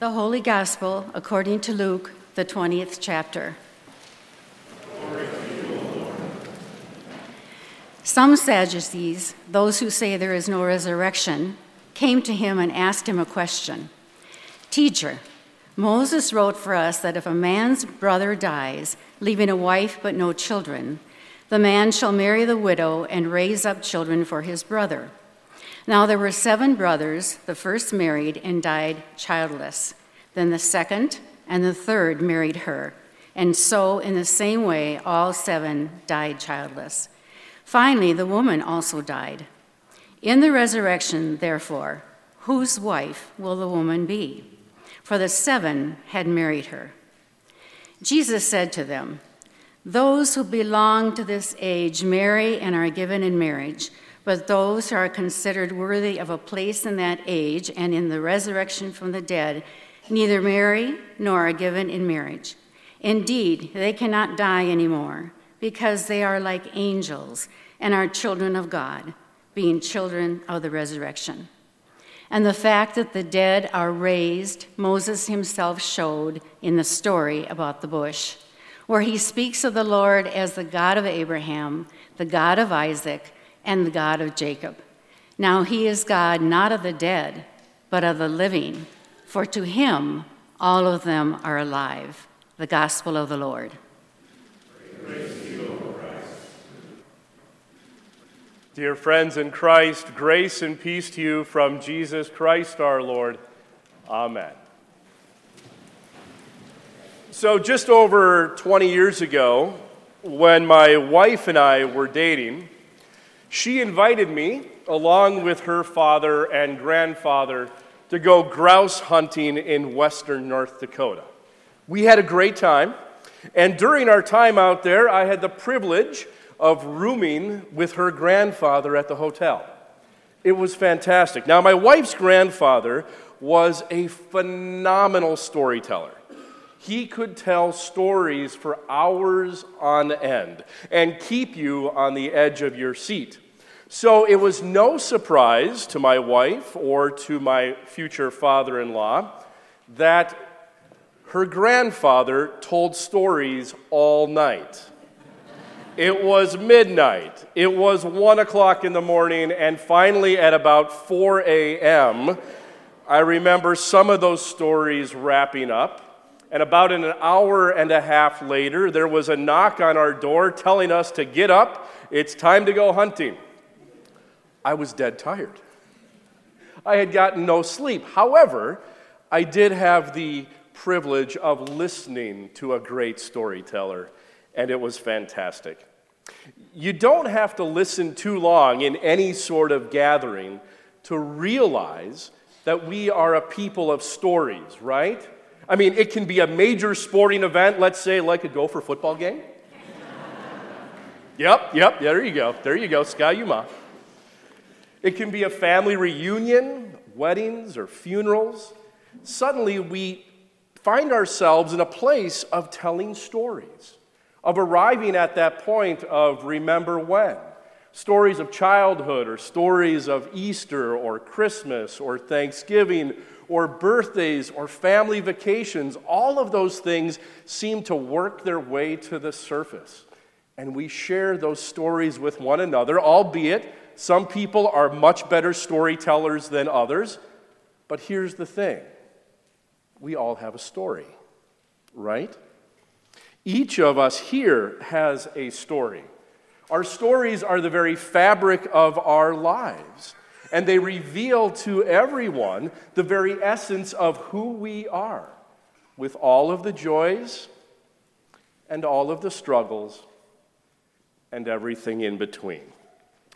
The Holy Gospel according to Luke, the 20th chapter. Some Sadducees, those who say there is no resurrection, came to him and asked him a question Teacher, Moses wrote for us that if a man's brother dies, leaving a wife but no children, the man shall marry the widow and raise up children for his brother. Now there were seven brothers. The first married and died childless. Then the second and the third married her. And so, in the same way, all seven died childless. Finally, the woman also died. In the resurrection, therefore, whose wife will the woman be? For the seven had married her. Jesus said to them, Those who belong to this age marry and are given in marriage but those who are considered worthy of a place in that age and in the resurrection from the dead neither marry nor are given in marriage. Indeed, they cannot die anymore because they are like angels and are children of God, being children of the resurrection. And the fact that the dead are raised, Moses himself showed in the story about the bush, where he speaks of the Lord as the God of Abraham, the God of Isaac, and the God of Jacob. Now he is God not of the dead, but of the living, for to him all of them are alive. The gospel of the Lord. Dear friends in Christ, grace and peace to you from Jesus Christ our Lord. Amen. So, just over 20 years ago, when my wife and I were dating, she invited me, along with her father and grandfather, to go grouse hunting in western North Dakota. We had a great time, and during our time out there, I had the privilege of rooming with her grandfather at the hotel. It was fantastic. Now, my wife's grandfather was a phenomenal storyteller. He could tell stories for hours on end and keep you on the edge of your seat. So it was no surprise to my wife or to my future father in law that her grandfather told stories all night. It was midnight. It was one o'clock in the morning, and finally, at about 4 a.m., I remember some of those stories wrapping up. And about an hour and a half later, there was a knock on our door telling us to get up. It's time to go hunting. I was dead tired. I had gotten no sleep. However, I did have the privilege of listening to a great storyteller, and it was fantastic. You don't have to listen too long in any sort of gathering to realize that we are a people of stories, right? I mean, it can be a major sporting event, let's say, like a Gopher football game. yep, yep, there you go. There you go, Ski-U-Mah. It can be a family reunion, weddings, or funerals. Suddenly, we find ourselves in a place of telling stories, of arriving at that point of remember when. Stories of childhood, or stories of Easter, or Christmas, or Thanksgiving, or birthdays, or family vacations. All of those things seem to work their way to the surface. And we share those stories with one another, albeit some people are much better storytellers than others. But here's the thing we all have a story, right? Each of us here has a story. Our stories are the very fabric of our lives, and they reveal to everyone the very essence of who we are, with all of the joys and all of the struggles and everything in between.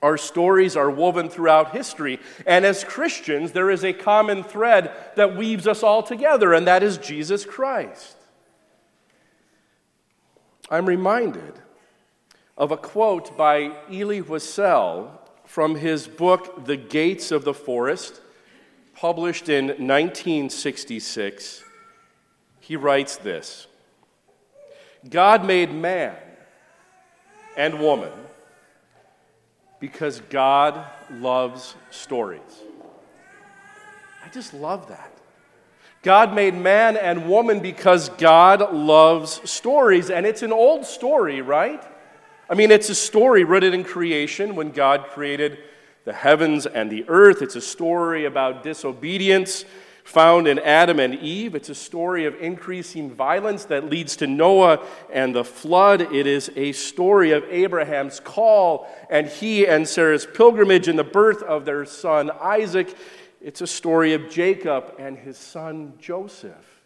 Our stories are woven throughout history, and as Christians, there is a common thread that weaves us all together, and that is Jesus Christ. I'm reminded of a quote by Elie Wiesel from his book, The Gates of the Forest, published in 1966. He writes this God made man and woman because God loves stories. I just love that. God made man and woman because God loves stories. And it's an old story, right? I mean, it's a story rooted in creation when God created the heavens and the earth. It's a story about disobedience found in Adam and Eve. It's a story of increasing violence that leads to Noah and the flood. It is a story of Abraham's call and he and Sarah's pilgrimage and the birth of their son Isaac. It's a story of Jacob and his son Joseph.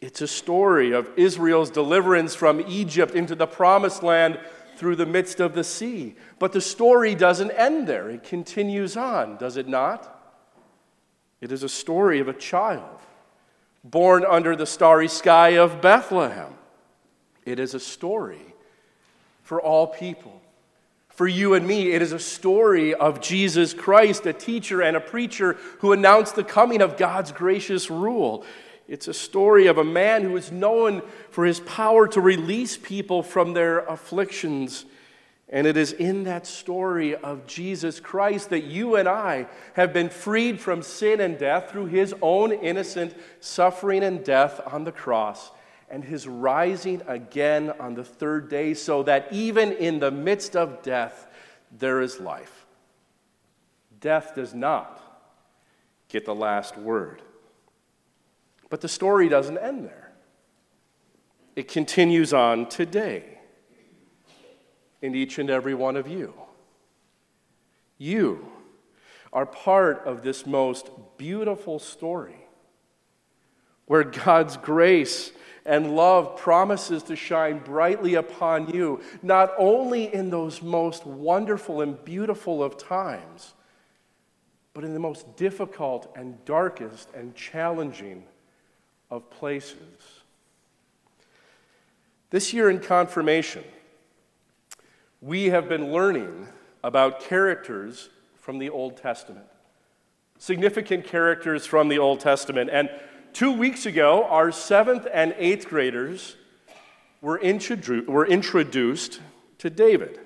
It's a story of Israel's deliverance from Egypt into the promised land through the midst of the sea. But the story doesn't end there, it continues on, does it not? It is a story of a child born under the starry sky of Bethlehem. It is a story for all people. For you and me, it is a story of Jesus Christ, a teacher and a preacher who announced the coming of God's gracious rule. It's a story of a man who is known for his power to release people from their afflictions. And it is in that story of Jesus Christ that you and I have been freed from sin and death through his own innocent suffering and death on the cross and his rising again on the third day, so that even in the midst of death, there is life. Death does not get the last word. But the story doesn't end there, it continues on today in each and every one of you. You are part of this most beautiful story where God's grace and love promises to shine brightly upon you, not only in those most wonderful and beautiful of times, but in the most difficult and darkest and challenging of places. This year in confirmation, we have been learning about characters from the Old Testament, significant characters from the Old Testament. And Two weeks ago, our seventh and eighth graders were, introdu- were introduced to David.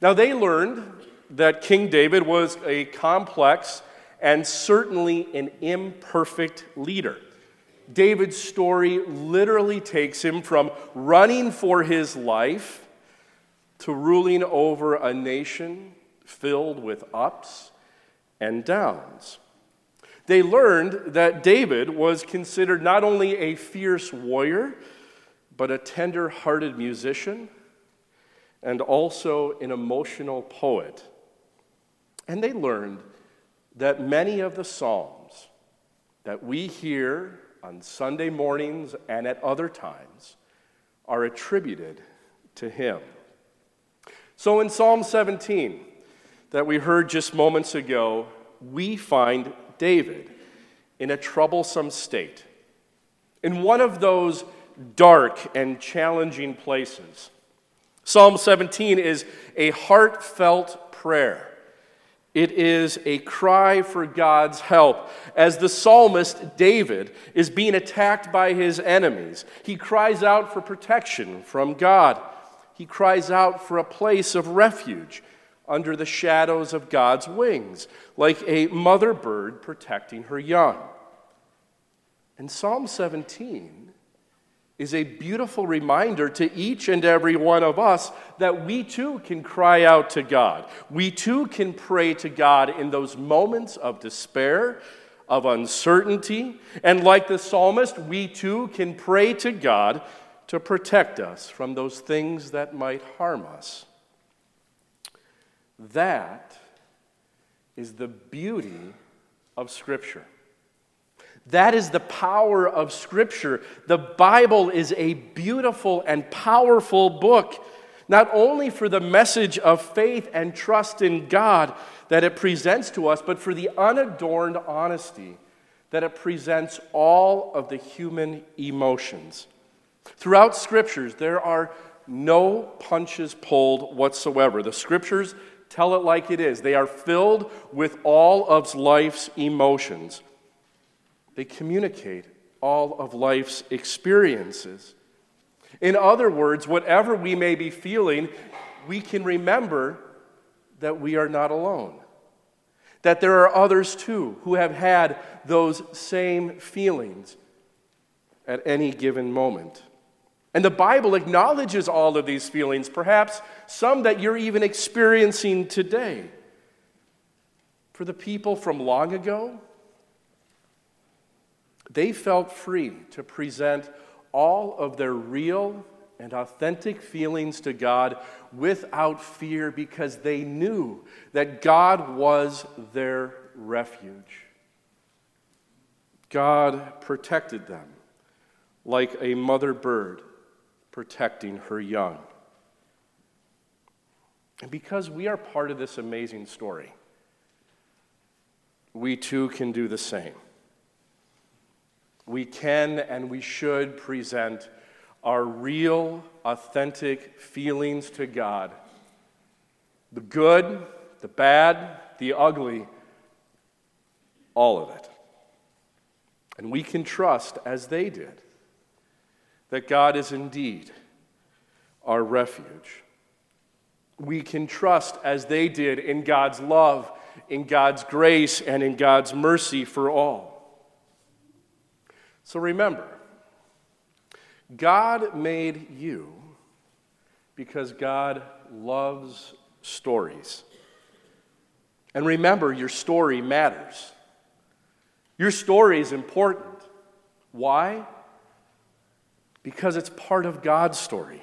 Now, they learned that King David was a complex and certainly an imperfect leader. David's story literally takes him from running for his life to ruling over a nation filled with ups and downs they learned that David was considered not only a fierce warrior, but a tender hearted musician and also an emotional poet. And they learned that many of the Psalms that we hear on Sunday mornings and at other times are attributed to him. So in Psalm 17, that we heard just moments ago, we find David in a troublesome state, in one of those dark and challenging places. Psalm 17 is a heartfelt prayer. It is a cry for God's help. As the psalmist David is being attacked by his enemies, he cries out for protection from God. He cries out for a place of refuge under the shadows of God's wings, like a mother bird protecting her young. And Psalm 17 is a beautiful reminder to each and every one of us that we too can cry out to God. We too can pray to God in those moments of despair, of uncertainty. And like the psalmist, we too can pray to God to protect us from those things that might harm us. That is the beauty of Scripture. That is the power of Scripture. The Bible is a beautiful and powerful book, not only for the message of faith and trust in God that it presents to us, but for the unadorned honesty that it presents all of the human emotions. Throughout Scriptures, there are no punches pulled whatsoever. The Scriptures Tell it like it is. They are filled with all of life's emotions. They communicate all of life's experiences. In other words, whatever we may be feeling, we can remember that we are not alone. that there are others too who have had those same feelings at any given moment. And the Bible acknowledges all of these feelings, perhaps some that you're even experiencing today. For the people from long ago, they felt free to present all of their real and authentic feelings to God without fear because they knew that God was their refuge. God protected them like a mother bird protecting her young. And because we are part of this amazing story, we too can do the same. We can and we should present our real, authentic feelings to God the good, the bad, the ugly, all of it. And we can trust, as they did, that God is indeed our refuge. We can trust, as they did, in God's love, in God's grace, and in God's mercy for all. So remember, God made you because God loves stories. And remember, your story matters. Your story is important. Why? Because it's part of God's story.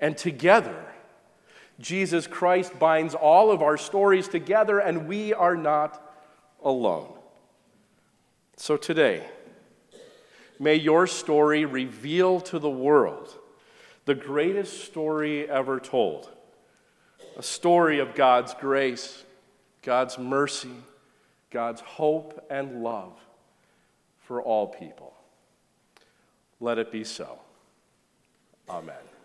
And together, Jesus Christ binds all of our stories together, and we are not alone. So today, May your story reveal to the world the greatest story ever told a story of God's grace, God's mercy, God's hope and love for all people. Let it be so. Amen.